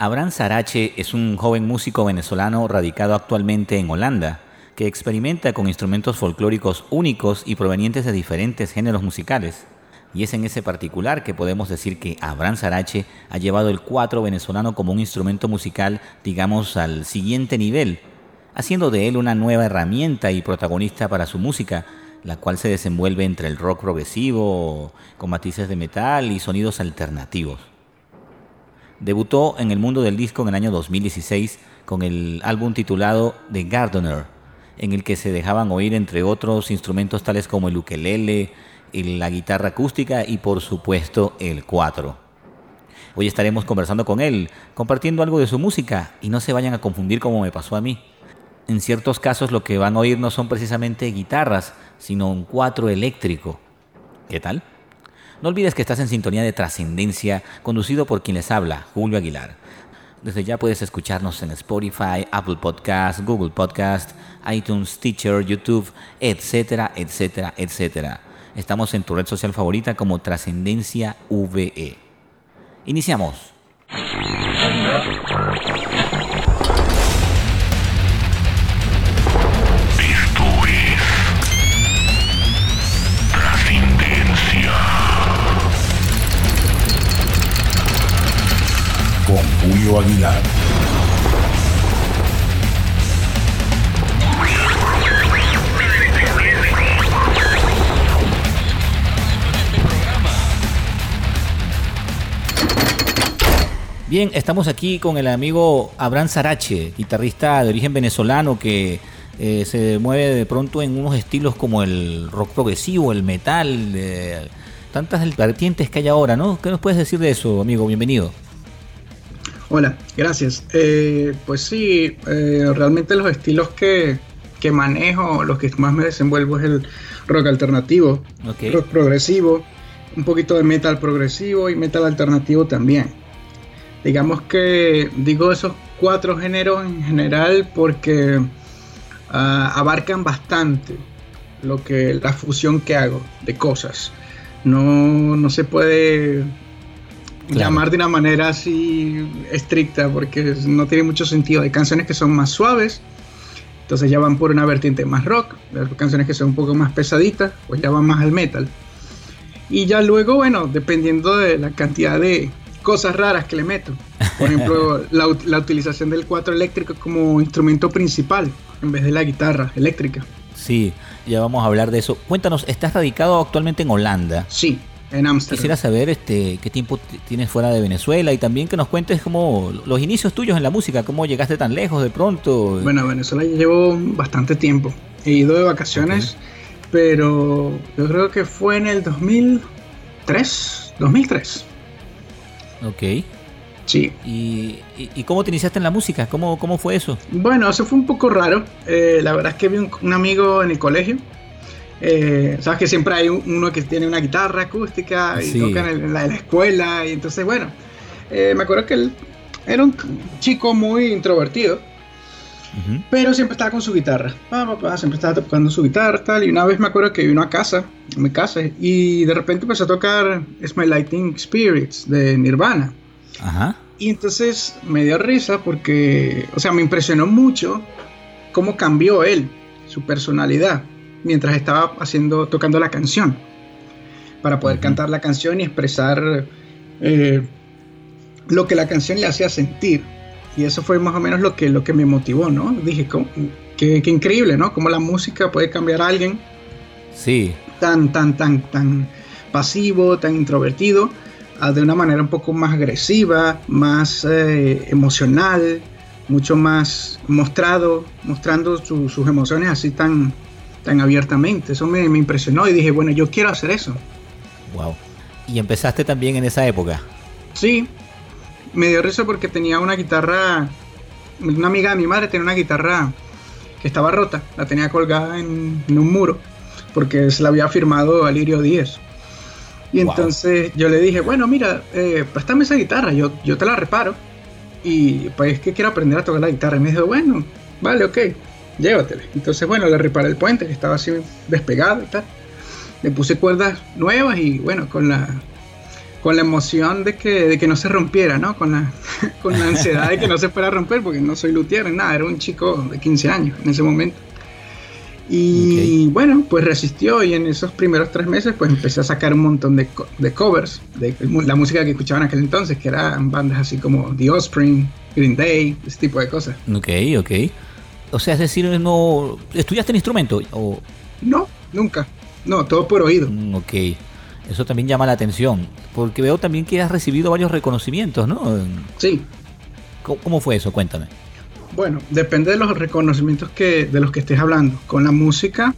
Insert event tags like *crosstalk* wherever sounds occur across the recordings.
Abraham Sarache es un joven músico venezolano radicado actualmente en Holanda, que experimenta con instrumentos folclóricos únicos y provenientes de diferentes géneros musicales. Y es en ese particular que podemos decir que Abraham Sarache ha llevado el cuatro venezolano como un instrumento musical, digamos, al siguiente nivel, haciendo de él una nueva herramienta y protagonista para su música, la cual se desenvuelve entre el rock progresivo, con matices de metal y sonidos alternativos. Debutó en el mundo del disco en el año 2016 con el álbum titulado The Gardener, en el que se dejaban oír entre otros instrumentos tales como el ukelele, la guitarra acústica y por supuesto el cuatro. Hoy estaremos conversando con él, compartiendo algo de su música y no se vayan a confundir como me pasó a mí. En ciertos casos lo que van a oír no son precisamente guitarras, sino un cuatro eléctrico. ¿Qué tal? No olvides que estás en sintonía de trascendencia, conducido por quien les habla, Julio Aguilar. Desde ya puedes escucharnos en Spotify, Apple Podcast, Google Podcast, iTunes, Teacher, YouTube, etcétera, etcétera, etcétera. Estamos en tu red social favorita como Trascendencia VE. Iniciamos. Julio Aguilar. Bien, estamos aquí con el amigo Abraham Sarache, guitarrista de origen venezolano que eh, se mueve de pronto en unos estilos como el rock progresivo, el metal, tantas vertientes que hay ahora, ¿no? ¿Qué nos puedes decir de eso, amigo? Bienvenido. Hola, gracias. Eh, pues sí, eh, realmente los estilos que, manejo, los que más me desenvuelvo es el rock alternativo, rock progresivo, un poquito de metal progresivo y metal alternativo también. Digamos que digo esos cuatro géneros en general porque ah, abarcan bastante lo que la fusión que hago de cosas. No, no se puede llamar de una manera así estricta porque no tiene mucho sentido. Hay canciones que son más suaves, entonces ya van por una vertiente más rock. Canciones que son un poco más pesaditas, pues ya van más al metal. Y ya luego, bueno, dependiendo de la cantidad de cosas raras que le meto. Por ejemplo, *laughs* la, la utilización del cuatro eléctrico como instrumento principal en vez de la guitarra eléctrica. Sí, ya vamos a hablar de eso. Cuéntanos, ¿estás radicado actualmente en Holanda? Sí, en Amsterdam. Quisiera saber este, qué tiempo tienes fuera de Venezuela y también que nos cuentes cómo los inicios tuyos en la música, cómo llegaste tan lejos de pronto. Bueno, en Venezuela llevo bastante tiempo. He ido de vacaciones, pero yo creo que fue en el 2003. 2003. Ok. Sí. ¿Y, y, cómo te iniciaste en la música? ¿Cómo, cómo fue eso? Bueno, eso fue un poco raro. Eh, la verdad es que vi un amigo en el colegio eh, Sabes que siempre hay uno que tiene una guitarra acústica y toca en, la, escuela. Y entonces, bueno, eh, me acuerdo que él era un chico muy introvertido. Pero siempre estaba con su guitarra. siempre estaba tocando su guitarra tal. Y una vez me acuerdo que vino a casa, a mi casa, y de repente empezó a tocar Es My Lighting Spirits de Nirvana. Y entonces me dio risa porque, o sea, me impresionó mucho cómo cambió él, su personalidad mientras estaba haciendo, tocando la canción, para poder cantar la canción y expresar eh, lo que la canción le hacía sentir. Y eso fue más o menos lo que, lo que me motivó, ¿no? Dije, qué, increíble, ¿no? Cómo la música puede cambiar a alguien. Sí. Tan, tan, tan, tan pasivo, tan introvertido, de una manera un poco más agresiva, más eh, emocional, mucho más mostrado, mostrando sus emociones así tan, tan abiertamente. Eso me, impresionó y dije, bueno, yo quiero hacer eso. Wow. ¿Y empezaste también en esa época? Sí. Me dio risa porque tenía una guitarra. Una amiga de mi madre tenía una guitarra que estaba rota. La tenía colgada en, un muro porque se la había firmado Alirio 10. Y entonces yo le dije, bueno, mira, eh, préstame esa guitarra, yo, yo te la reparo. Y pues es que quiero aprender a tocar la guitarra. Y me dijo, bueno, vale, ok llévatele. Entonces, bueno, le reparé el puente que estaba así despegado y tal. Le puse cuerdas nuevas y bueno, con la con la emoción de que, de que no se rompiera, ¿no? Con la, *laughs* con la ansiedad de que no se fuera a romper, porque no soy luthier, nada, era un chico de 15 años en ese momento. Y bueno, pues resistió y en esos primeros tres meses pues empecé a sacar un montón de, de covers de la música que escuchaba en aquel entonces, que eran bandas así como The Offspring, Green Day, ese tipo de cosas. Ok, ok. O sea, es decir, no ¿estudiaste el instrumento? O... No, nunca. No, todo por oído. Mm, ok. Eso también llama la atención, porque veo también que has recibido varios reconocimientos, ¿no? Sí. ¿Cómo, fue eso? Cuéntame. Bueno, depende de los reconocimientos que, de los que estés hablando. Con la música,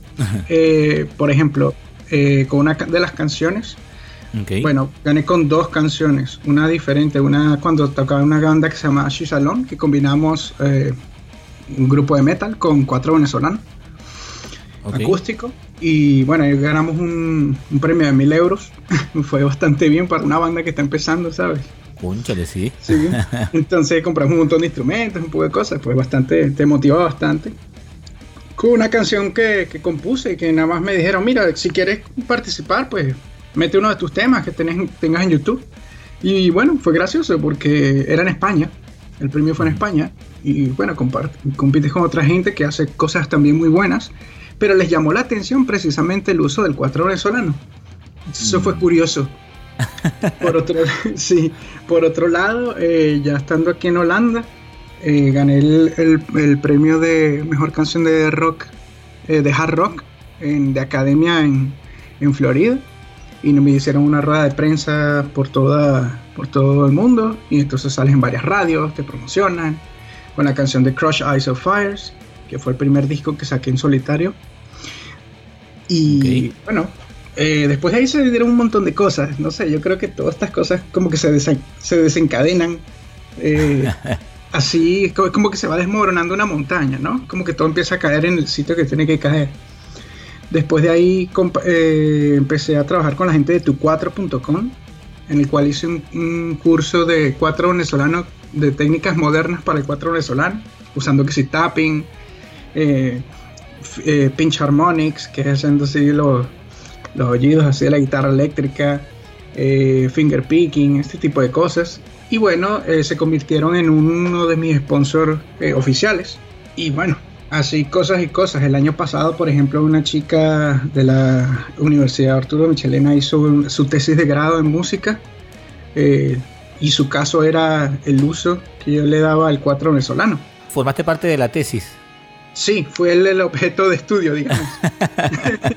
eh, por ejemplo, eh, con una de las canciones, bueno, gané con dos canciones, una diferente, una cuando tocaba una banda que se llama Shishalon, que combinamos eh, un grupo de metal con cuatro venezolanos, acústico, y bueno, ganamos un, premio de mil euros. *laughs* Fue bastante bien para una banda que está empezando, ¿sabes? Cónchale, sí. sí. *laughs* Entonces compramos un montón de instrumentos, un poco de cosas. Pues bastante, te motiva bastante. Con una canción que, que compuse, que nada más me dijeron, mira, si quieres participar, pues mete uno de tus temas que tenés, tengas en YouTube. Y bueno, fue gracioso porque era en España. El premio fue en España. Y bueno, compites con otra gente que hace cosas también muy buenas pero les llamó la atención precisamente el uso del cuatro venezolano. Eso fue mm. curioso. Por otro, *laughs* *laughs* sí, por otro lado, eh, ya estando aquí en Holanda, eh, gané el, premio de mejor canción de rock, eh, de hard rock, en, de academia en, en, Florida. Y me hicieron una rueda de prensa por, toda, por todo el mundo. Y entonces sales en varias radios, te promocionan. Con la canción de Crush Eyes of Fires, que fue el primer disco que saqué en solitario. Y bueno, eh, después de ahí se dieron un montón de cosas. No sé, yo creo que todas estas cosas como que se, se desencadenan. Eh, *laughs* así, es como que se va desmoronando una montaña, ¿no? Como que todo empieza a caer en el sitio que tiene que caer. Después de ahí eh, empecé a trabajar con la gente de tu4.com, en el cual hice un, curso de cuatro venezolanos, de técnicas modernas para el cuatro venezolano, usando que si tapping, eh, eh, pinch harmonics, que es haciendo así los, los oídos así de la guitarra eléctrica, eh, finger picking, este tipo de cosas. Y bueno, se convirtieron en uno de mis sponsors oficiales. Y bueno, así cosas y cosas. El año pasado, por ejemplo, una chica de la Universidad Arturo Michelena hizo su tesis de grado en música. y su caso era el uso que yo le daba al cuatro venezolano. ¿Formaste parte de la tesis? Sí, fue el, objeto de estudio, digamos.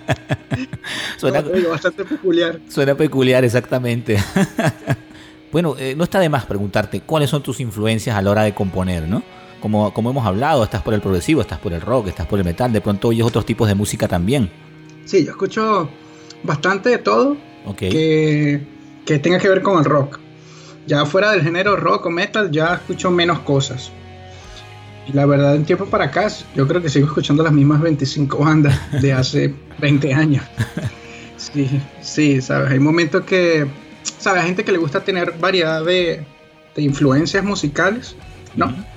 *laughs* suena bastante peculiar. Suena peculiar, exactamente. *laughs* bueno, eh, no está de más preguntarte cuáles son tus influencias a la hora de componer, ¿no? Como, como hemos hablado, estás por el progresivo, estás por el rock, estás por el metal, de pronto oyes otros tipos de música también. Sí, yo escucho bastante de todo que, que tenga que ver con el rock. Ya fuera del género rock o metal, ya escucho menos cosas. Y la verdad, en tiempo para acá, yo creo que sigo escuchando las mismas 25 bandas de hace *laughs* 20 años. Sí, sí, ¿sabes? Hay momentos que, ¿sabes? Hay gente que le gusta tener variedad de, de influencias musicales, ¿no?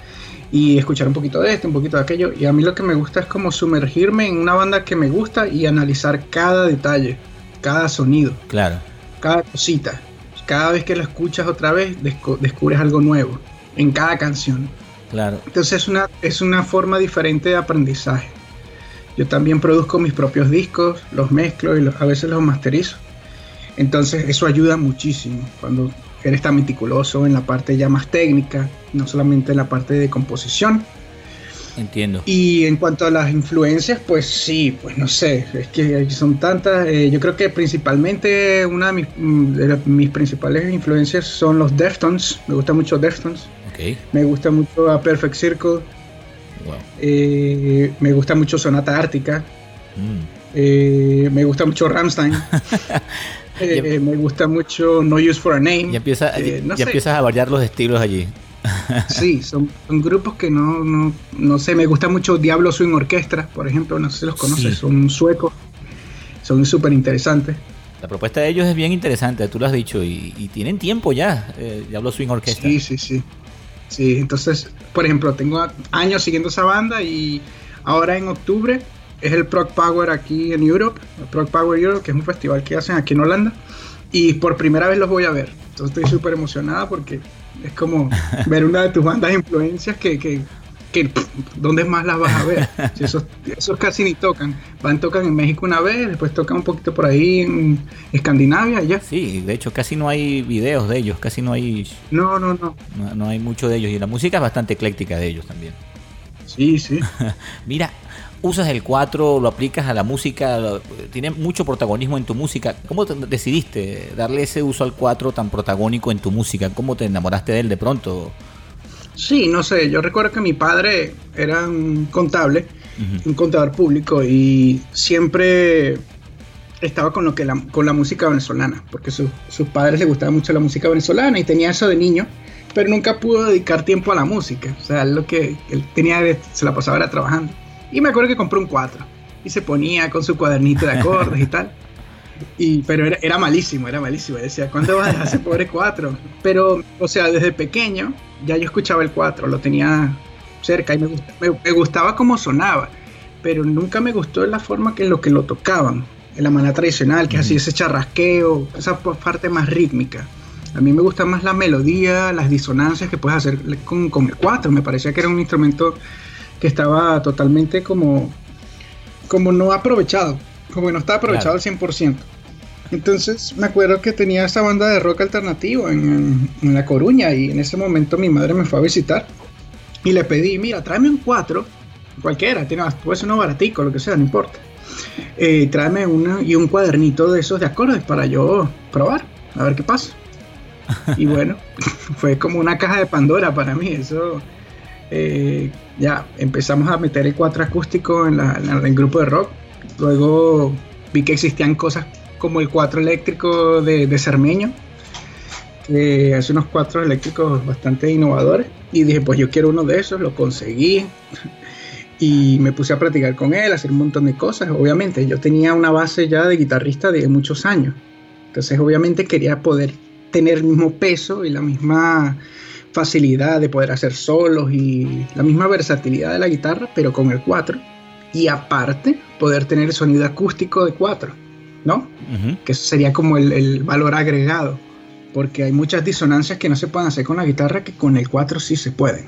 Y escuchar un poquito de esto, un poquito de aquello. Y a mí lo que me gusta es como sumergirme en una banda que me gusta y analizar cada detalle, cada sonido. Claro. Cada cosita. Cada vez que la escuchas otra vez, descubres algo nuevo en cada canción. Claro. Entonces es una, es una forma diferente de aprendizaje. Yo también produzco mis propios discos, los mezclo y a veces los masterizo. Entonces eso ayuda muchísimo cuando eres tan meticuloso en la parte ya más técnica, no solamente en la parte de composición. Entiendo. Y en cuanto a las influencias, pues sí, pues no sé, es que son tantas. Eh, yo creo que principalmente una de mis, mm, de mis principales influencias son los Deftones. Me gusta mucho Deftones. Me gusta mucho a Perfect Circle. Eh, me gusta mucho Sonata Ártica. Mm. Eh, me gusta mucho Ramstein. *laughs* Eh, me gusta mucho No Use for a Name. Ya, empieza, empiezas a variar los estilos allí. *laughs* sí, son, grupos que no, no, no, sé. Me gusta mucho Diablo Swing Orchestra, por ejemplo. No sé si los conoces. Son suecos. Son súper interesantes. La propuesta de ellos es bien interesante, tú lo has dicho, y, tienen tiempo ya, Diablo Swing Orchestra. Sí, sí, sí. Sí, entonces, por ejemplo, tengo años siguiendo esa banda y ahora en octubre es el Prog Power aquí en Europe, el Prog Power Europe, que es un festival que hacen aquí en Holanda. y por primera vez los voy a ver. Entonces estoy súper emocionada porque es como *laughs* ver una de tus bandas de influencias que, que, que ¿dónde más las vas a ver? esos, esos, casi ni tocan. Van, tocan en México una vez, después tocan un poquito por ahí en Escandinavia y ya. Sí, de hecho casi no hay videos de ellos, casi no hay... No, no, no. No, no hay mucho de ellos y la música es bastante ecléctica de ellos también. Sí, sí. *laughs* Mira, usas el 4, lo aplicas a la música, tiene mucho protagonismo en tu música. ¿Cómo decidiste darle ese uso al 4 tan protagónico en tu música? ¿Cómo te enamoraste de él de pronto? Sí, no sé, yo recuerdo que mi padre era un contable, un contador público y siempre estaba con lo que la, con la música venezolana, porque sus padres le gustaba mucho la música venezolana y tenía eso de niño, pero nunca pudo dedicar tiempo a la música, o sea, lo que él tenía se la pasaba era trabajando. Y me acuerdo que compró un 4 y se ponía con su cuadernito de acordes y tal. Y, pero era, era malísimo, era malísimo. Decía, ¿cuándo vas a dejar ese pobre 4? Pero, o sea, desde pequeño ya yo escuchaba el 4, lo tenía cerca y me, me, gustaba cómo sonaba, pero nunca me gustó la forma que en lo que lo tocaban, en la manera tradicional, que es así ese charrasqueo, esa parte más rítmica. A mí me gusta más la melodía, las disonancias que puedes hacer con, con el 4. Me parecía que era un instrumento que estaba totalmente como, como no aprovechado, como que no estaba aprovechado al 100%. Entonces me acuerdo que tenía esa banda de rock alternativo en, La Coruña y en ese momento mi madre me fue a visitar y le pedí, mira, tráeme un 4, cualquiera, tiene, puede ser uno baratico, lo que sea, no importa. Eh, tráeme una y un cuadernito de esos de acordes para yo probar, a ver qué pasa. Y *laughs* bueno, *laughs* fue como una caja de Pandora para mí, eso eh, ya empezamos a meter el cuatro acústico en, el grupo de rock. Luego vi que existían cosas como el cuatro eléctrico de, Cermeño, que hace unos cuatro eléctricos bastante innovadores. Y dije, pues yo quiero uno de esos, lo conseguí. *laughs* y me puse a practicar con él, hacer un montón de cosas. Obviamente, yo tenía una base ya de guitarrista de muchos años. Entonces, obviamente, quería poder tener el mismo peso y la misma facilidad de poder hacer solos y la misma versatilidad de la guitarra, pero con el 4. Y aparte, poder tener el sonido acústico de 4, ¿no? Que sería como el, valor agregado. Porque hay muchas disonancias que no se pueden hacer con la guitarra que con el 4 sí se pueden.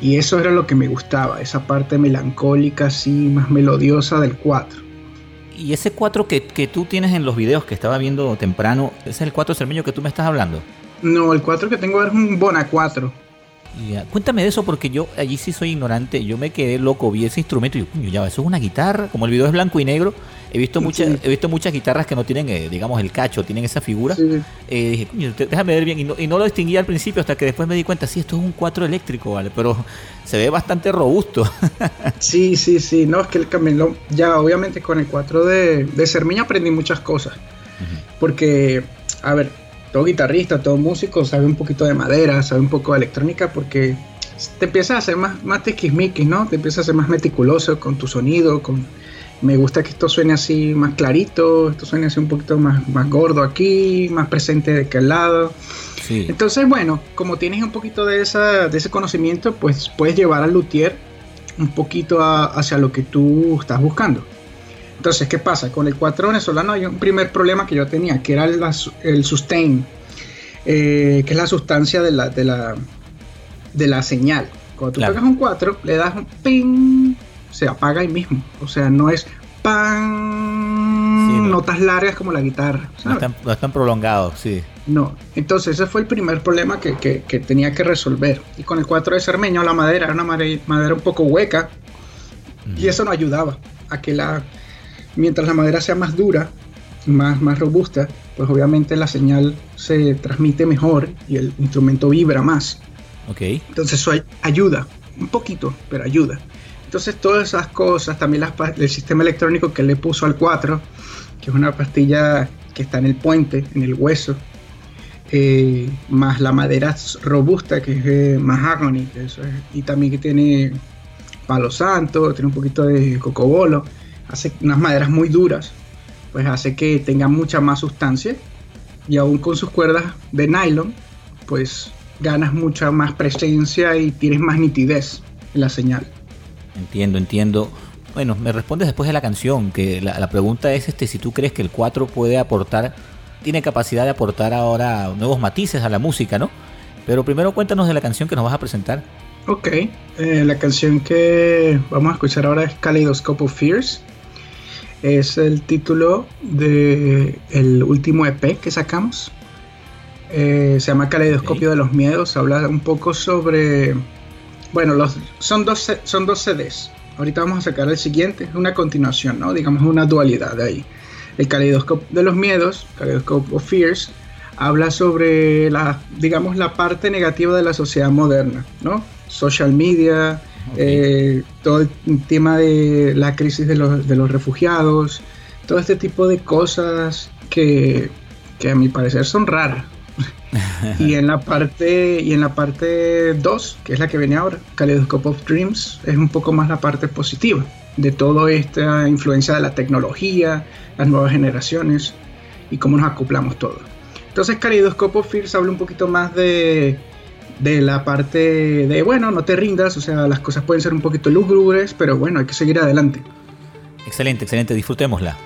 Y eso era lo que me gustaba, esa parte melancólica, así, más melodiosa del 4. Y ese 4 que, que, tú tienes en los videos que estaba viendo temprano, ¿ese es el 4 cermeño que tú me estás hablando? No, el 4 que tengo es un Bona 4. Cuéntame de eso porque yo allí sí soy ignorante. Yo me quedé loco, vi ese instrumento y yo, ya, eso es una guitarra. Como el video es blanco y negro, he visto muchas, he visto muchas guitarras que no tienen, eh, digamos, el cacho, tienen esa figura. Eh, dije, coño, déjame ver bien. Y no, lo distinguí al principio hasta que después me di cuenta, sí, esto es un 4 eléctrico, ¿vale? Pero se ve bastante robusto. *laughs* sí, sí, sí. No, es que el camino, ya obviamente con el 4 de, de Cermiña aprendí muchas cosas. Porque, a ver, todo guitarrista, todo músico sabe un poquito de madera, sabe un poco de electrónica porque te empiezas a hacer más, más tiquismiquis, ¿no? Te empiezas a ser más meticuloso con tu sonido, con... Me gusta que esto suene así más clarito, esto suene así un poquito más, más gordo aquí, más presente de aquel lado. Entonces, bueno, como tienes un poquito de, esa, de ese conocimiento, pues puedes llevar al luthier un poquito hacia lo que tú estás buscando. Entonces, ¿qué pasa? Con el 4 venezolano hay un primer problema que yo tenía, que era el, el sustain, eh, que es la sustancia de la, de la, de la señal. Cuando tú pegas un 4, le das un ping, se apaga ahí mismo. O sea, no es pan, notas largas como la guitarra. No están, prolongados, sí. No, entonces ese fue el primer problema que, que, tenía que resolver. Y con el 4 de Cermeño, la madera era una madera, un poco hueca, y eso no ayudaba a que la Mientras la madera sea más dura, más, más robusta, pues obviamente la señal se transmite mejor y el instrumento vibra más. Ok. Entonces eso ayuda, un poquito, pero ayuda. Entonces todas esas cosas, también las, el sistema electrónico que le puso al 4, que es una pastilla que está en el puente, en el hueso, eh, más la madera robusta que es eh, mahagony, y también que tiene palo santo, tiene un poquito de cocobolo hace unas maderas muy duras, pues hace que tenga mucha más sustancia y aún con sus cuerdas de nylon, pues ganas mucha más presencia y tienes más nitidez en la señal. Entiendo, entiendo. Bueno, me respondes después de la canción, que la, pregunta es este, si tú crees que el 4 puede aportar tiene capacidad de aportar ahora nuevos matices a la música, ¿no? Pero primero cuéntanos de la canción que nos vas a presentar. Ok, eh, la canción que vamos a escuchar ahora es Kaleidoscope of Fears. Es el título del el último EP que sacamos. Eh, se llama Caleidoscopio de los Miedos. Habla un poco sobre. Bueno, los, son, dos, son dos CDs. Ahorita vamos a sacar el siguiente. Es una continuación, ¿no? Digamos una dualidad de ahí. El Caleidoscopio de los Miedos, Kaleidoscope of Fears, habla sobre la, digamos, la parte negativa de la sociedad moderna, ¿no? Social media, eh, todo el tema de la crisis de los, de los refugiados, todo este tipo de cosas que, que a mi parecer son raras. *laughs* y en la parte y en la parte 2, que es la que viene ahora, Kaleidoscope of Dreams, es un poco más la parte positiva de toda esta influencia de la tecnología, las nuevas generaciones y cómo nos acoplamos todos. Entonces Kaleidoscope of Fears habla un poquito más de de la parte de, bueno, no te rindas, o sea, las cosas pueden ser un poquito lúgubres, pero bueno, hay que seguir adelante. Excelente, excelente, disfrutémosla.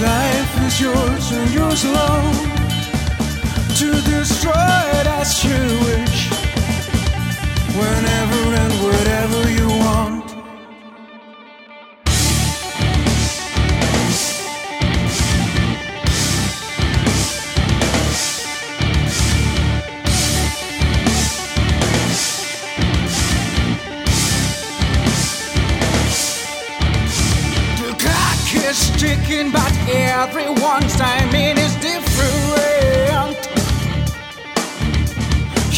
Life is yours and yours alone to destroy it as you wish whenever and whatever you want. Everyone's timing is different.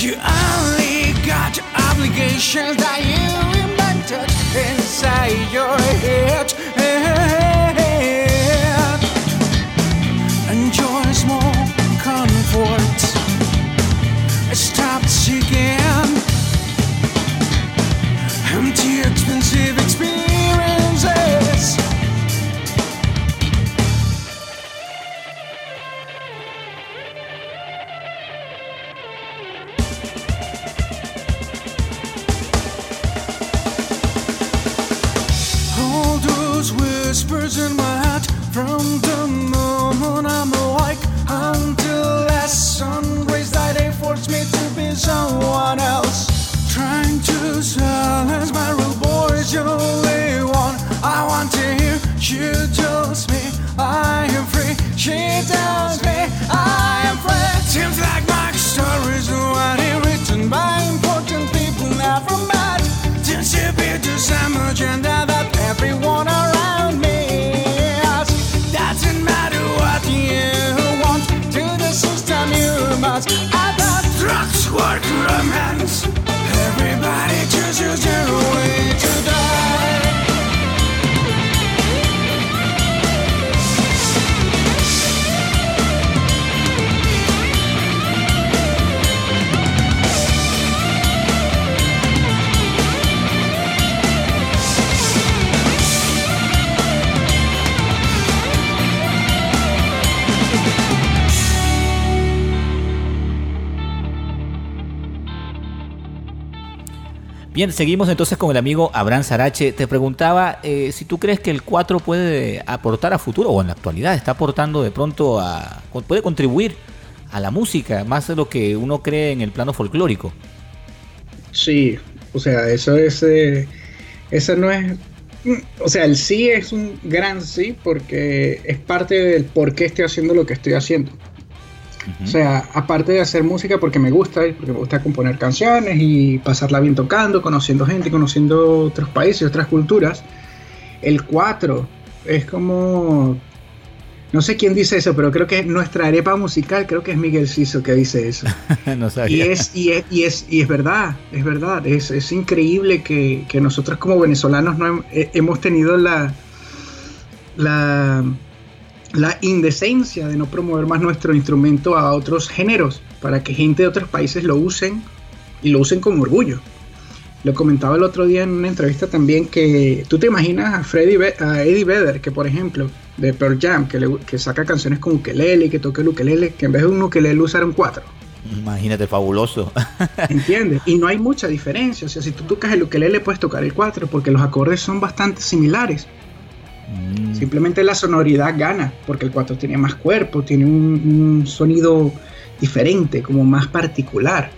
You only got obligations that you invented inside your head. Bien, seguimos entonces con el amigo Abraham Sarache. Te preguntaba eh, si tú crees que el 4 puede aportar a futuro o en la actualidad está aportando de pronto a... puede contribuir a la música más de lo que uno cree en el plano folclórico. Sí, o sea, eso es... Eh, eso no es... O sea, el sí es un gran sí porque es parte del por qué estoy haciendo lo que estoy haciendo. O sea, aparte de hacer música porque me gusta, porque me gusta componer canciones y pasarla bien tocando, conociendo gente, conociendo otros países, otras culturas, el 4 es como... No sé quién dice eso, pero creo que nuestra arepa musical, creo que es Miguel Ciso que dice eso. *laughs* no sabía. Y es, y es, y es, y es verdad, es verdad. Es, es increíble que, que, nosotros como venezolanos no hemos tenido la, la la indecencia de no promover más nuestro instrumento a otros géneros, para que gente de otros países lo usen y lo usen con orgullo. Lo comentaba el otro día en una entrevista también que tú te imaginas a, Freddy a Eddie Vedder, que por ejemplo, de Pearl Jam, que, que saca canciones con ukelele, que toca el ukelele, que en vez de un ukelele usar un cuatro. Imagínate, fabuloso. *laughs* ¿Entiendes? Y no hay mucha diferencia. O sea, si tú tocas el ukelele puedes tocar el cuatro porque los acordes son bastante similares. Mm. Simplemente la sonoridad gana, porque el 4 tiene más cuerpo, tiene un, sonido diferente, como más particular.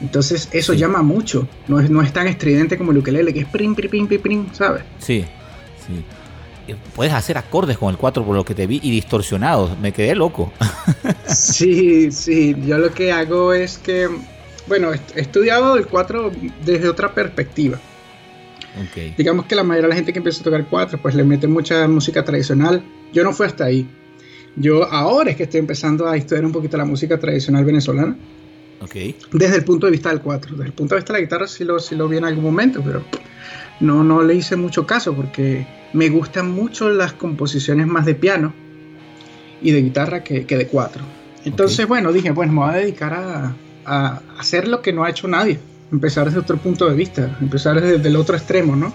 Entonces eso llama mucho, no es, no es tan estridente como el ukelele, que es prim, prim, prim, prim, ¿sabes? Sí, sí. Eh, puedes hacer acordes con el 4 por lo que te vi y distorsionados, me quedé loco. *laughs* sí, sí, yo lo que hago es que, bueno, he estudiado el 4 desde otra perspectiva. Digamos que la mayoría de la gente que empieza a tocar cuatro, pues le mete mucha música tradicional. Yo no fui hasta ahí. Yo ahora es que estoy empezando a estudiar un poquito la música tradicional venezolana. Okay. Desde el punto de vista del cuatro. Desde el punto de vista de la guitarra sí lo, sí lo vi en algún momento, pero no, no le hice mucho caso porque me gustan mucho las composiciones más de piano y de guitarra que, que de cuatro. Entonces, bueno, dije, pues me voy a dedicar a, a hacer lo que no ha hecho nadie empezar desde otro punto de vista, empezar desde el otro extremo, ¿no?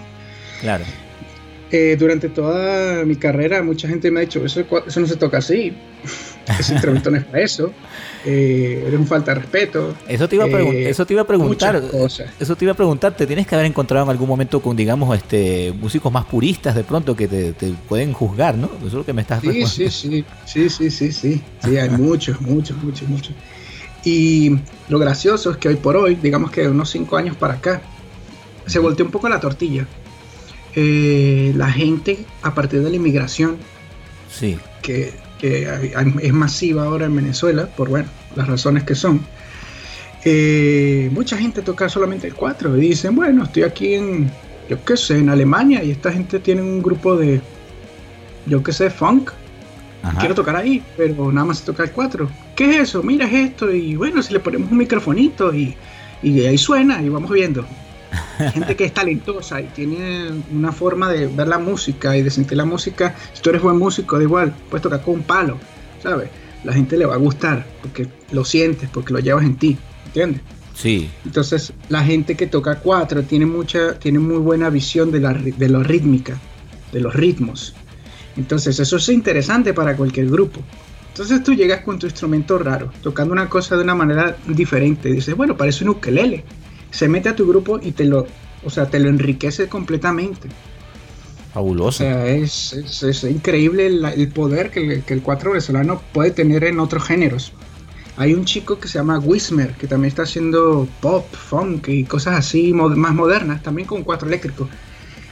Claro. Eh, durante toda mi carrera mucha gente me ha dicho, eso, eso no se toca así, *laughs* ese instrumento no es para eso, eh, eres un falta de respeto. Eso te iba a, eh, eso te iba a preguntar, eso te iba a preguntar, te tienes que haber encontrado en algún momento con, digamos, este músicos más puristas de pronto que te, pueden juzgar, ¿no? Eso es lo que me estás Sí, sí, sí, sí, sí, sí, sí, sí, hay *laughs* muchos, muchos, muchos, muchos. Y lo gracioso es que hoy por hoy, digamos que de unos 5 años para acá, se volteó un poco la tortilla. Eh, la gente, a partir de la inmigración, sí. que, es masiva ahora en Venezuela, por bueno, las razones que son, eh, mucha gente toca solamente el 4 y dicen, bueno, estoy aquí en, yo qué sé, en Alemania y esta gente tiene un grupo de, yo qué sé, funk quiero tocar ahí, pero nada más toca el 4. ¿Qué es eso? Mira esto, y bueno, si le ponemos un microfonito y, y ahí suena y vamos viendo. Gente que es talentosa y tiene una forma de ver la música y de sentir la música. Si tú eres buen músico, da igual, puedes tocar con un palo, ¿sabes? La gente le va a gustar porque lo sientes, porque lo llevas en ti, ¿entiendes? Sí. Entonces, la gente que toca cuatro tiene mucha, tiene muy buena visión de la, de la rítmica, de los ritmos. Entonces eso es interesante para cualquier grupo. Entonces tú llegas con tu instrumento raro, tocando una cosa de una manera diferente. Dices, bueno, parece un ukelele. Se mete a tu grupo y te lo, o sea, te lo enriquece completamente. Fabuloso. O sea, es, es, increíble el, poder que el, que el cuatro venezolano puede tener en otros géneros. Hay un chico que se llama Wismer, que también está haciendo pop, funk y cosas así más modernas, también con cuatro eléctricos.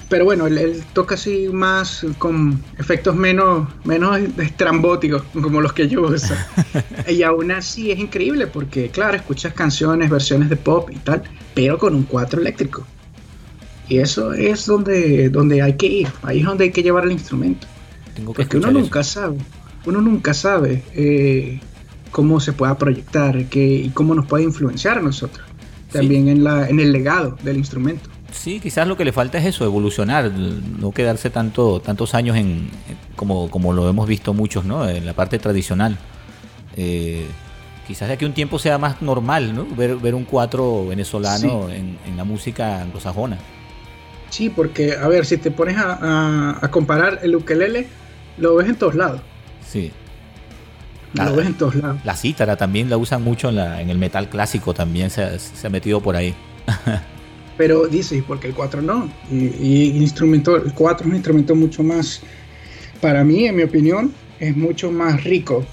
Pero bueno, él, toca así más con efectos menos, menos estrambóticos, como los que yo uso. *laughs* y aún así es increíble porque, claro, escuchas canciones, versiones de pop y tal, pero con un cuatro eléctrico. Y eso es donde, donde hay que ir, ahí es donde hay que llevar el instrumento. Tengo que porque uno nunca sabe, uno nunca sabe eh, cómo se pueda proyectar y cómo nos puede influenciar a nosotros. También en, la, en el legado del instrumento. Sí, quizás lo que le falta es eso, evolucionar, no quedarse tanto, tantos años en como, como lo hemos visto muchos, ¿no? En la parte tradicional. Eh, quizás de aquí un tiempo sea más normal, ¿no? Ver, ver un cuatro venezolano en, la música anglosajona. Sí, porque, a ver, si te pones a, comparar el ukelele, lo ves en todos lados. Sí. lo ves en todos lados. La cítara también la usan mucho en, la, en el metal clásico, también se, se ha metido por ahí. *laughs* Pero dice, ¿por qué el 4 no? Y, el instrumento, el 4 es un instrumento mucho más, para mí, en mi opinión, es mucho más rico.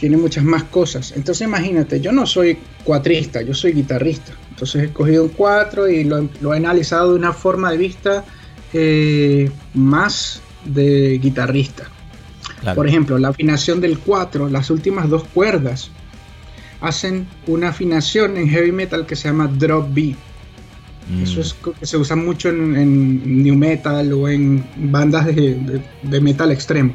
Tiene muchas más cosas. Entonces imagínate, yo no soy cuatrista, yo soy guitarrista. Entonces he cogido un 4 y lo, he analizado de una forma de vista eh, más de guitarrista. Por ejemplo, la afinación del 4, las últimas dos cuerdas, hacen una afinación en heavy metal que se llama drop B. Mm. Eso es que se usa mucho en, new metal o en bandas de, metal extremo.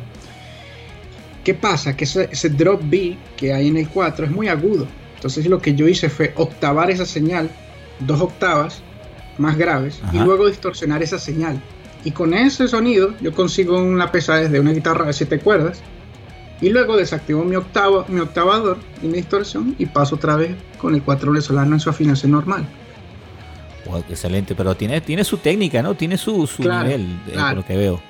¿Qué pasa? Que ese, drop B que hay en el 4 es muy agudo. Entonces lo que yo hice fue octavar esa señal, dos octavas más graves, y luego distorsionar esa señal. Y con ese sonido yo consigo una pesadez de una guitarra de 7 cuerdas. Y luego desactivo mi, octavo, mi octavador y mi distorsión y paso otra vez con el 4 venezolano en su afinación normal. Excelente, pero tiene, tiene su técnica, ¿no? Tiene su, nivel, eh, por lo que veo.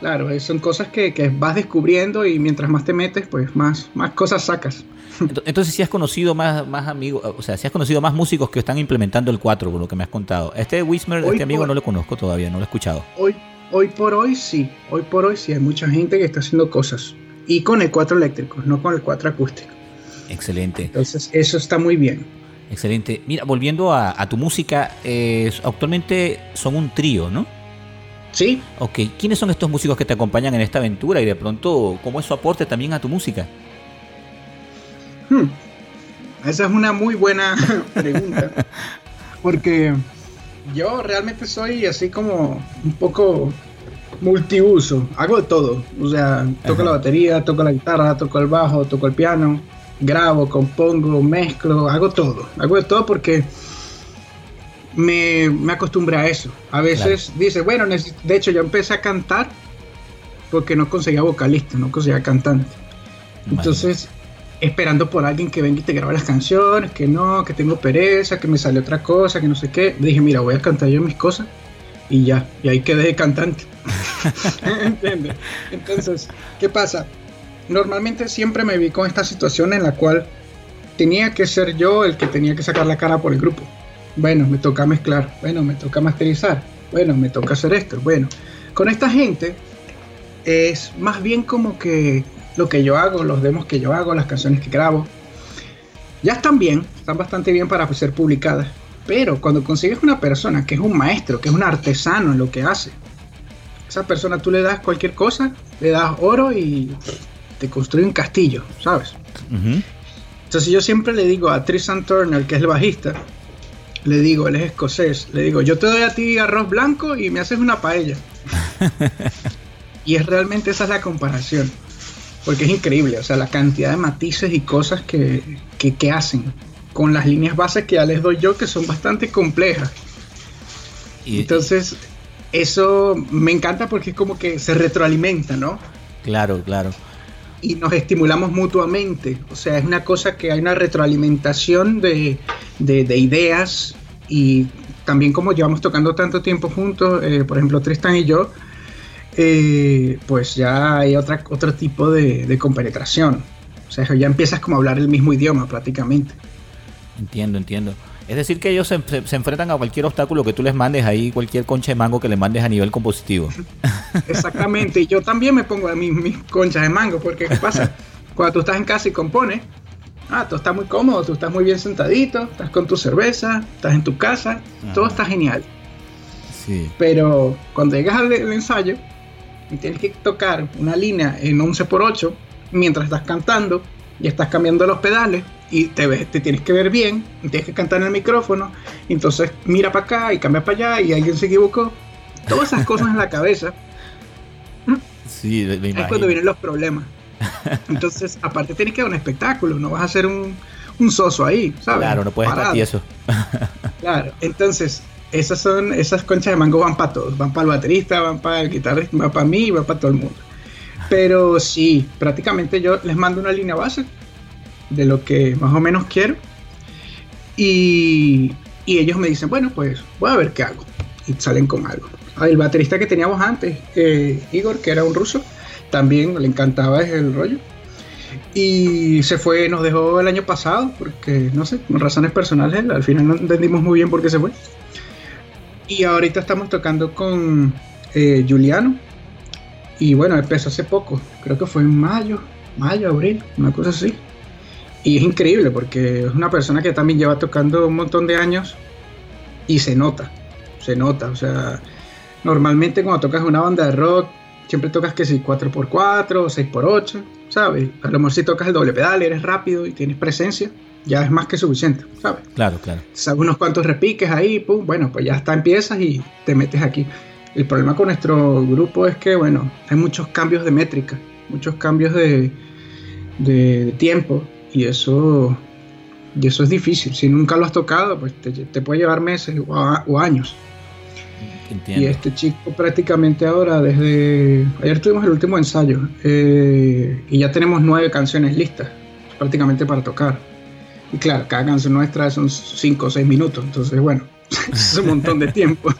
Claro, son cosas que, que, vas descubriendo y mientras más te metes, pues más, más cosas sacas. *laughs* Entonces, si has conocido más, más amigos, o sea, si has conocido más músicos que están implementando el 4, por lo que me has contado. Este Wismer, este amigo no lo conozco todavía, no lo he escuchado. Hoy, hoy por hoy sí, hoy por hoy sí hay mucha gente que está haciendo cosas. Y con el 4 eléctrico, no con el 4 acústico. Excelente. Entonces, eso está muy bien. Excelente. Mira, volviendo a, tu música, eh, actualmente son un trío, ¿no? Sí. Ok, ¿quiénes son estos músicos que te acompañan en esta aventura y de pronto cómo es su aporte también a tu música? Hmm. Esa es una muy buena *laughs* pregunta, porque yo realmente soy así como un poco multiuso, hago de todo, o sea, toco la batería, toco la guitarra, toco el bajo, toco el piano, grabo, compongo, mezclo, hago todo, hago de todo porque me, me acostumbré a eso. A veces dice, bueno, de hecho yo empecé a cantar porque no conseguía vocalista, no conseguía cantante. Entonces, esperando por alguien que venga y te grabe las canciones, que no, que tengo pereza, que me sale otra cosa, que no sé qué. Dije, mira, voy a cantar yo mis cosas y ya, y ahí quedé de cantante. *laughs* *laughs* ¿Entiendes? Entonces, ¿qué pasa? Normalmente siempre me vi con esta situación en la cual tenía que ser yo el que tenía que sacar la cara por el grupo. Bueno, me toca mezclar, bueno, me toca masterizar, bueno, me toca hacer esto, bueno. Con esta gente es más bien como que lo que yo hago, los demos que yo hago, las canciones que grabo, ya están bien, están bastante bien para ser publicadas. Pero cuando consigues una persona que es un maestro, que es un artesano en lo que hace, esa persona tú le das cualquier cosa, le das oro y te construye un castillo, ¿sabes? Entonces yo siempre le digo a Tristan Turner, que es el bajista, le digo, él es escocés, le digo, yo te doy a ti arroz blanco y me haces una paella. *laughs* y es realmente esa es la comparación porque es increíble, o sea, la cantidad de matices y cosas que, hacen con las líneas bases que ya les doy yo, que son bastante complejas. Y, Entonces, eso me encanta porque es como que se retroalimenta, ¿no? Claro, claro. Y nos estimulamos mutuamente, o sea, es una cosa que hay una retroalimentación de, ideas y también como llevamos tocando tanto tiempo juntos, eh, por ejemplo, Tristan y yo, eh, pues ya hay otra, otro tipo de, compenetración. O sea, ya empiezas como a hablar el mismo idioma prácticamente. Entiendo, entiendo. Es decir, que ellos se, enfrentan a cualquier obstáculo que tú les mandes ahí, cualquier concha de mango que les mandes a nivel compositivo. *laughs* Exactamente, y yo también me pongo a mis, mis conchas de mango, porque ¿qué pasa? *laughs* Cuando tú estás en casa y compones, ah, tú estás muy cómodo, tú estás muy bien sentadito, estás con tu cerveza, estás en tu casa, todo está genial. Sí. Pero cuando llegas al ensayo, y tienes que tocar una línea en 11 por 8 mientras estás cantando y estás cambiando los pedales y te, ves, te tienes que ver bien, tienes que cantar en el micrófono, entonces mira para acá y cambia para allá y alguien se equivocó. Todas esas cosas en la cabeza. Sí, es cuando vienen los problemas. Entonces, aparte tienes que dar un espectáculo, no vas a hacer un, un soso ahí, ¿sabes? Claro, no puedes estar tieso. claro, entonces esas son esas conchas de mango van para todos, van para el baterista, van para el guitarrista, van para mí, van para todo el mundo. Pero sí, prácticamente yo les mando una línea base de lo que más o menos quiero y, y ellos me dicen, bueno, pues voy a ver qué hago y salen con algo. El baterista que teníamos antes, eh, Igor, que era un ruso, también le encantaba el rollo. Y se fue, nos dejó el año pasado, porque no sé, por razones personales, al final no entendimos muy bien por qué se fue. Y ahorita estamos tocando con eh, Juliano. Y bueno, empezó hace poco, creo que fue en mayo, mayo, abril, una cosa así. Y es increíble porque es una persona que también lleva tocando un montón de años y se nota, se nota. O sea, normalmente cuando tocas una banda de rock, siempre tocas que si 4x4 o 6x8, ¿sabes? A lo mejor si tocas el doble pedal, eres rápido y tienes presencia, ya es más que suficiente, ¿sabes? Claro, claro. Sabes unos cuantos repiques ahí, pum, bueno, pues ya está, empiezas y te metes aquí. El problema con nuestro grupo es que, bueno, hay muchos cambios de métrica, muchos cambios de, de tiempo y eso, y eso es difícil. Si nunca lo has tocado, pues te, puede llevar meses o, años. Y este chico prácticamente ahora, desde ayer tuvimos el último ensayo eh, y ya tenemos nueve canciones listas, prácticamente para tocar. Y claro, cada canción nuestra son cinco o seis minutos, entonces bueno, *laughs* es un montón de tiempo.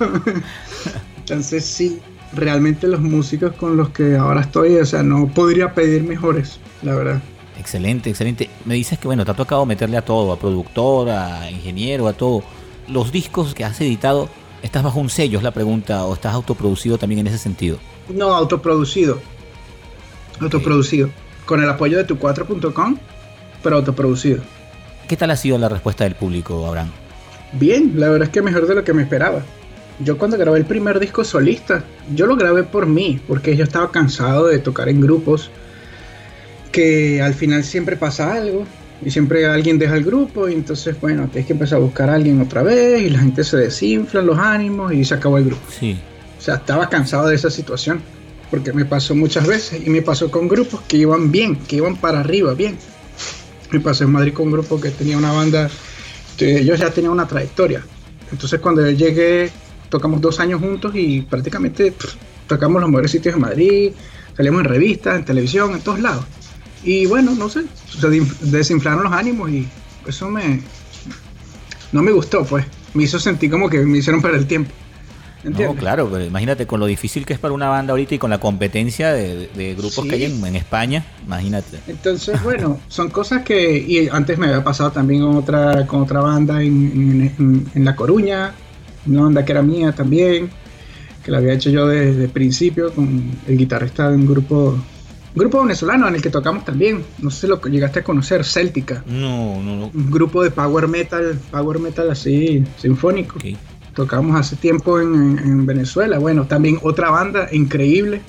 *laughs* entonces sí, realmente los músicos con los que ahora estoy, o sea, no podría pedir mejores, la verdad. Excelente, excelente. Me dices que bueno, te ha tocado meterle a todo, a productor, a ingeniero, a todo. Los discos que has editado, ¿estás bajo un sello? Es la pregunta, o estás autoproducido también en ese sentido. No, autoproducido. Autoproducido. Con el apoyo de tu4.com, pero autoproducido. ¿Qué tal ha sido la respuesta del público, Abraham? Bien, la verdad es que mejor de lo que me esperaba. Yo cuando grabé el primer disco solista, yo lo grabé por mí, porque yo estaba cansado de tocar en grupos que al final siempre pasa algo y siempre alguien deja el grupo y entonces bueno, tienes que empezar a buscar a alguien otra vez y la gente se desinfla los ánimos y se acabó el grupo. Sí. O sea, estaba cansado de esa situación porque me pasó muchas veces y me pasó con grupos que iban bien, que iban para arriba bien. Me pasó en Madrid con un grupo que tenía una banda, ellos ya tenían una trayectoria. Entonces cuando yo llegué, tocamos dos años juntos y prácticamente tocamos los mejores sitios de Madrid, salimos en revistas, en televisión, en todos lados. Y bueno, no sé, se desinflaron los ánimos y eso me. No me gustó, pues. Me hizo sentir como que me hicieron perder el tiempo. ¿Entiendes? No, claro, pero imagínate con lo difícil que es para una banda ahorita y con la competencia de, grupos que hay en, España, imagínate. Entonces, *laughs* bueno, son cosas que y antes me había pasado también con otra, con otra banda en, en, La Coruña, una banda que era mía también, que la había hecho yo desde el principio con el guitarrista de un grupo grupo venezolano en el que tocamos también. No sé si lo llegaste a conocer, Celtica. No, no, no. Un grupo de power metal, power metal así, sinfónico. Tocamos hace tiempo en, Venezuela. Bueno, también otra banda increíble,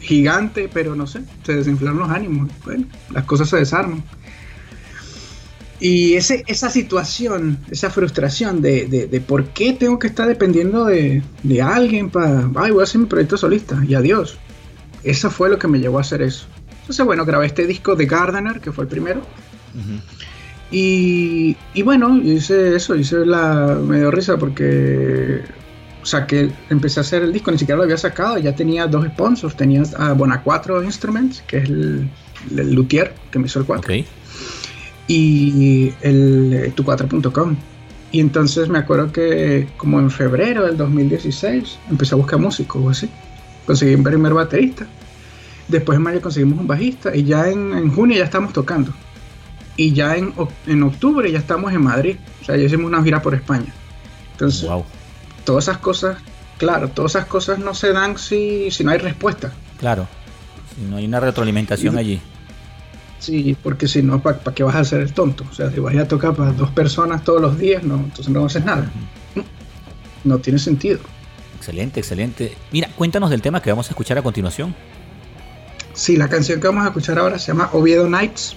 gigante, pero no sé, se desinflaron los ánimos. Bueno, las cosas se desarman. Y ese, esa situación, esa frustración de, de, por qué tengo que estar dependiendo de, de alguien para, ay, voy a hacer mi proyecto solista y adiós. Eso fue lo que me llevó a hacer eso. Entonces, bueno, grabé este disco de Gardener, que fue el primero. y, y, bueno, hice eso, hice la. Me dio risa porque saqué, empecé a hacer el disco, ni siquiera lo había sacado, ya tenía dos sponsors. Tenía a Bonacuatro Instruments, que es el, el luthier que me hizo el 4. Y el tu4.com. Y entonces me acuerdo que como en febrero del 2016 empecé a buscar músicos o así conseguí un primer baterista. Después en mayo conseguimos un bajista y ya en, junio ya estamos tocando. Y ya en, en, octubre ya estamos en Madrid. O sea, ya hicimos una gira por España. Entonces, todas esas cosas, claro, todas esas cosas no se dan si, si no hay respuesta. Claro, si no hay una retroalimentación allí. Sí, porque si no, ¿para qué vas a hacer el tonto? O sea, si vas a tocar para dos personas todos los días, no, entonces no haces nada. no tiene sentido. Excelente, excelente. Mira, cuéntanos del tema que vamos a escuchar a continuación. Sí, la canción que vamos a escuchar ahora se llama Oviedo Nights.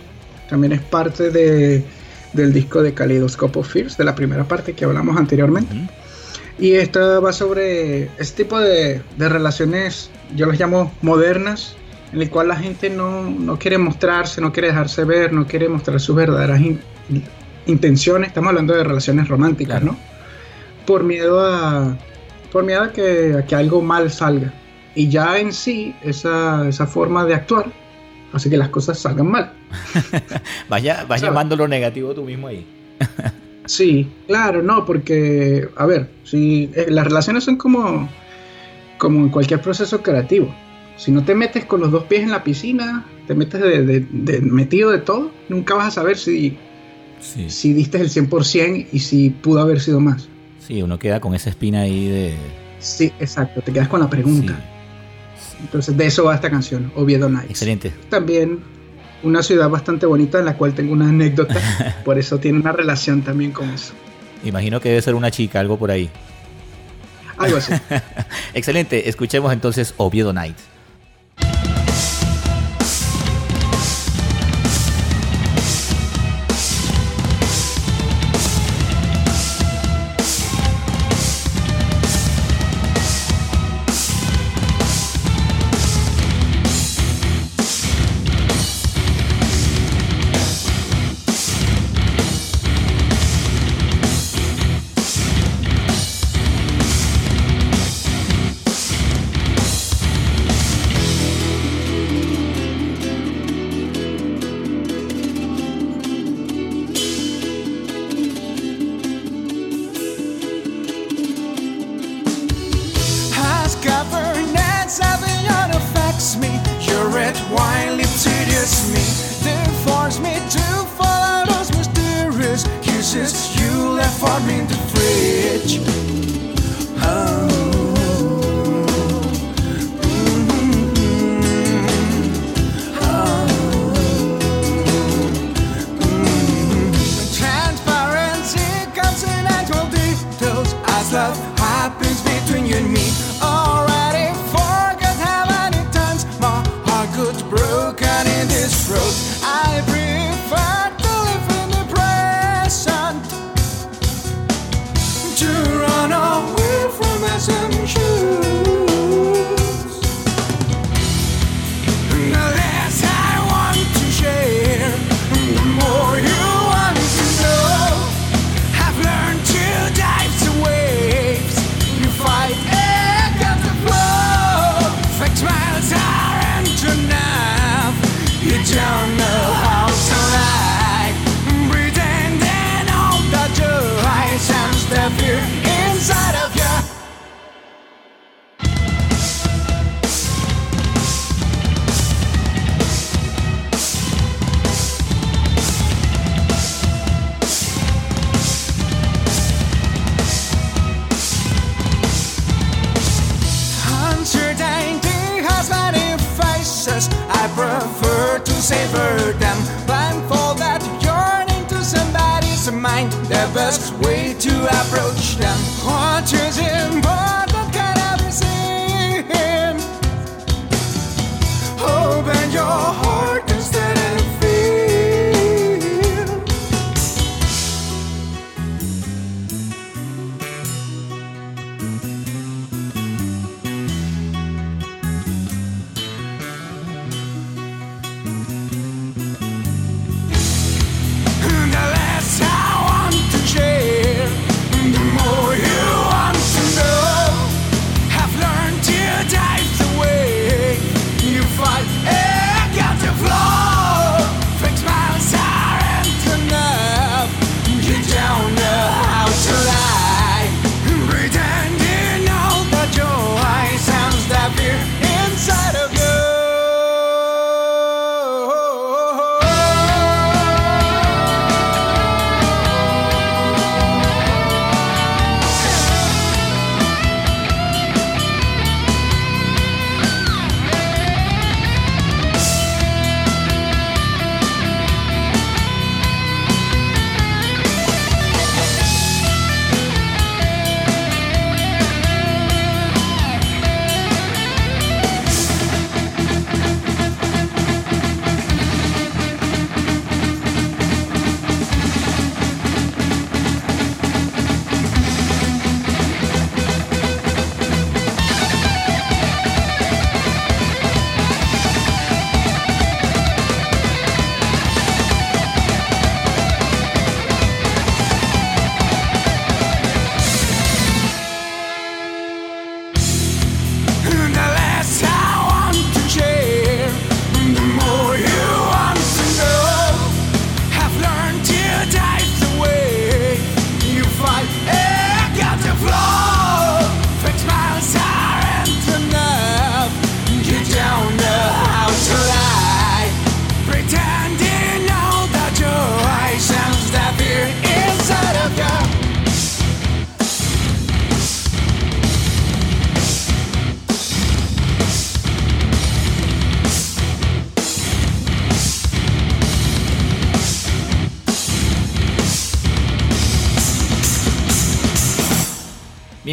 También es parte de, del disco de Kaleidoscope of Fears, de la primera parte que hablamos anteriormente. Y esta va sobre este tipo de, relaciones, yo las llamo modernas, en el cual la gente no, quiere mostrarse, no quiere dejarse ver, no quiere mostrar sus verdaderas intenciones. Estamos hablando de relaciones románticas, ¿no? Por miedo a, por miedo a que, que algo mal salga. Y ya en sí, esa, esa forma de actuar hace que las cosas salgan mal. *laughs* vaya vas llamando lo negativo tú mismo ahí. *laughs* sí, claro, no, porque, a ver, si eh, las relaciones son como, como en cualquier proceso creativo. Si no te metes con los dos pies en la piscina, te metes de, metido de todo, nunca vas a saber si, si diste el 100% y si pudo haber sido más. Sí, uno queda con esa espina ahí de... Sí, exacto, te quedas con la pregunta. Entonces de eso va esta canción, Oviedo Nights. Excelente. También una ciudad bastante bonita en la cual tengo una anécdota, *laughs* por eso tiene una relación también con eso. Imagino que debe ser una chica, algo por ahí. Algo así. *laughs* Excelente, escuchemos entonces Oviedo Nights.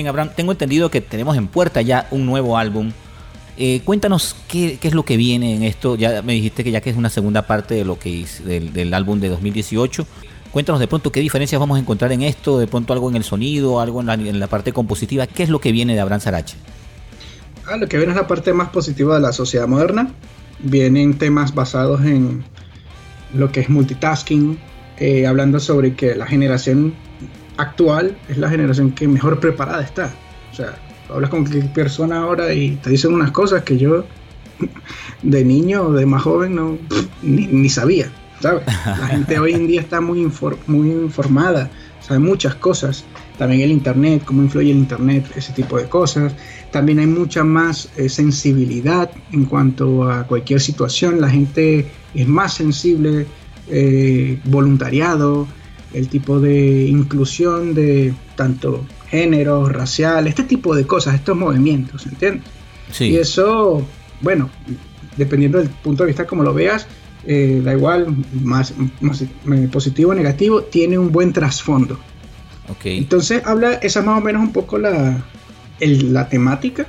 Abraham, tengo entendido que tenemos en puerta ya un nuevo álbum. Eh, cuéntanos qué, es lo que viene en esto. Ya me dijiste que ya que es una segunda parte de lo que es del, álbum de 2018. Cuéntanos de pronto qué diferencias vamos a encontrar en esto, de pronto algo en el sonido, algo en la, en la parte compositiva. ¿Qué es lo que viene de Abraham Sarache? Ah, lo que viene es la parte más positiva de la sociedad moderna. Vienen temas basados en lo que es multitasking, eh, hablando sobre que la generación actual es la generación que mejor preparada está. O sea, hablas con cualquier persona ahora y te dicen unas cosas que yo *laughs* de niño o de más joven no ni, sabía, ¿sabes? La gente hoy en día está muy, informada, sabe muchas cosas. También el Internet, cómo influye el Internet, ese tipo de cosas. También hay mucha más eh, sensibilidad en cuanto a cualquier situación. La gente es más sensible, eh, voluntariado, el tipo de inclusión de tanto género, racial, este tipo de cosas, estos movimientos, ¿entiendes? Sí. Y eso, bueno, dependiendo del punto de vista como lo veas, eh, da igual, más, positivo o negativo, tiene un buen trasfondo. Okay. Entonces habla, esa más o menos un poco la, la temática,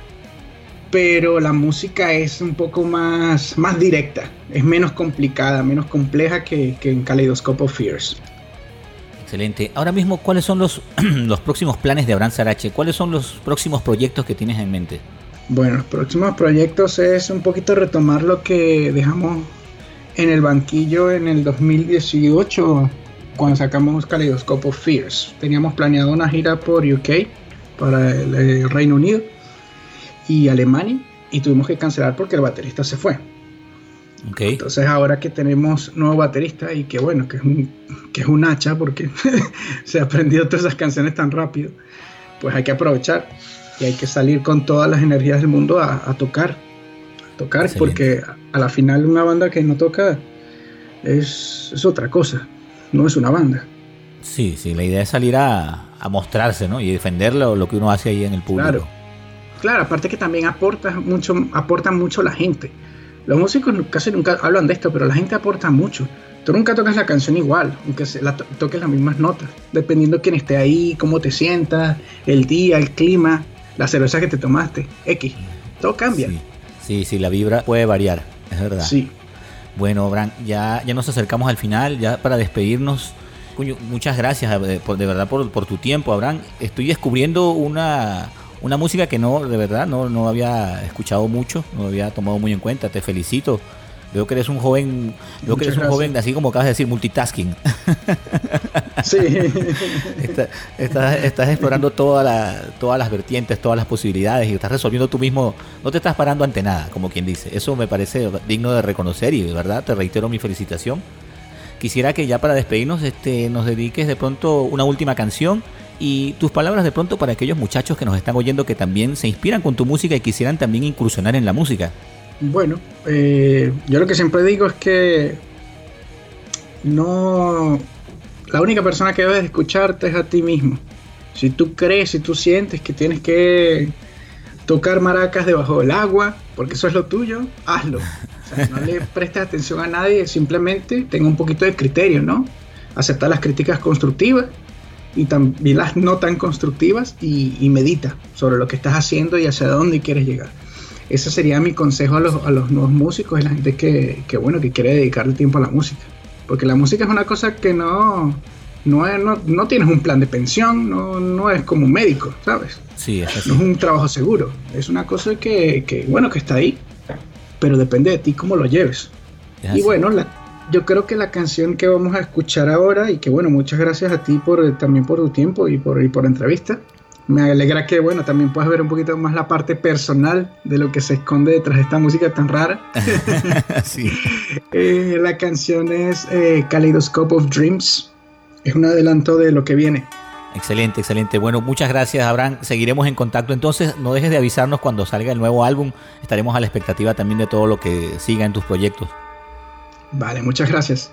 pero la música es un poco más, más directa, es menos complicada, menos compleja que, que en Kaleidoscope of Fears. Excelente. Ahora mismo, ¿cuáles son los, *clears throat* los próximos planes de Abraham Sarache? ¿Cuáles son los próximos proyectos que tienes en mente? Bueno, los próximos proyectos es un poquito retomar lo que dejamos en el banquillo en el 2018 cuando sacamos Kaleidoscope of Fears. Teníamos planeado una gira por UK para el, Reino Unido y Alemania y tuvimos que cancelar porque el baterista se fue. Entonces ahora que tenemos nuevo baterista y que bueno, que es un, que es un hacha porque *laughs* se ha aprendido todas esas canciones tan rápido, pues hay que aprovechar y hay que salir con todas las energías del mundo a, tocar. A tocar porque a la final una banda que no toca es, es otra cosa, no es una banda. Sí, sí, la idea es salir a, a mostrarse, ¿no? Y defender lo, que uno hace ahí en el público. Claro, claro aparte que también aporta mucho, aporta mucho la gente. Los músicos casi nunca hablan de esto, pero la gente aporta mucho. Tú nunca tocas la canción igual, aunque la toques las mismas notas, dependiendo de quién esté ahí, cómo te sientas, el día, el clima, la cerveza que te tomaste, X. Todo cambia. Sí, sí, la vibra puede variar, es verdad. Sí. Bueno, Bran, ya, ya nos acercamos al final, ya para despedirnos muchas gracias eh, de verdad por, por, tu tiempo, Abraham. Estoy descubriendo una, una música que no, de verdad, no, no había escuchado mucho, no había tomado muy en cuenta. Te felicito. Veo que eres un joven, veo que eres un joven así como acabas de decir, multitasking. Sí. *laughs* estás, estás, explorando toda la, todas las vertientes, todas las posibilidades y estás resolviendo tú mismo, no te estás parando ante nada, como quien dice. Eso me parece digno de reconocer y de verdad te reitero mi felicitación quisiera que ya para despedirnos este, nos dediques de pronto una última canción y tus palabras de pronto para aquellos muchachos que nos están oyendo que también se inspiran con tu música y quisieran también incursionar en la música. Bueno, eh, yo lo que siempre digo es que no... La única persona que debes escucharte es a ti mismo. Si tú crees, si tú sientes que tienes que tocar maracas debajo del agua, porque eso es lo tuyo, hazlo. no le *laughs* prestes atención a nadie, simplemente tenga un poquito de criterio, ¿no? Acepta las críticas constructivas y también las no tan constructivas y, medita sobre lo que estás haciendo y hacia dónde quieres llegar. Ese sería mi consejo a los, a los nuevos músicos y la gente que, que, bueno, que quiere dedicarle tiempo a la música. Porque la música es una cosa que no, no, no, tienes un plan de pensión, no, no es como un médico, ¿sabes? Sí, es No es un trabajo seguro, es una cosa que, que, bueno, que está ahí, pero depende de ti cómo lo lleves. Y bueno, yo creo que la canción que vamos a escuchar ahora, y que bueno, muchas gracias a ti por, también por tu tiempo y por, y por la entrevista. Me alegra que, bueno, también puedas ver un poquito más la parte personal de lo que se esconde detrás de esta música tan rara. *laughs* *laughs* sí. Eh, la canción es eh, Kaleidoscope of Dreams es un adelanto de lo que viene. Excelente, excelente. Bueno, muchas gracias, Abraham. Seguiremos en contacto. Entonces, no dejes de avisarnos cuando salga el nuevo álbum. Estaremos a la expectativa también de todo lo que siga en tus proyectos. Vale, muchas gracias.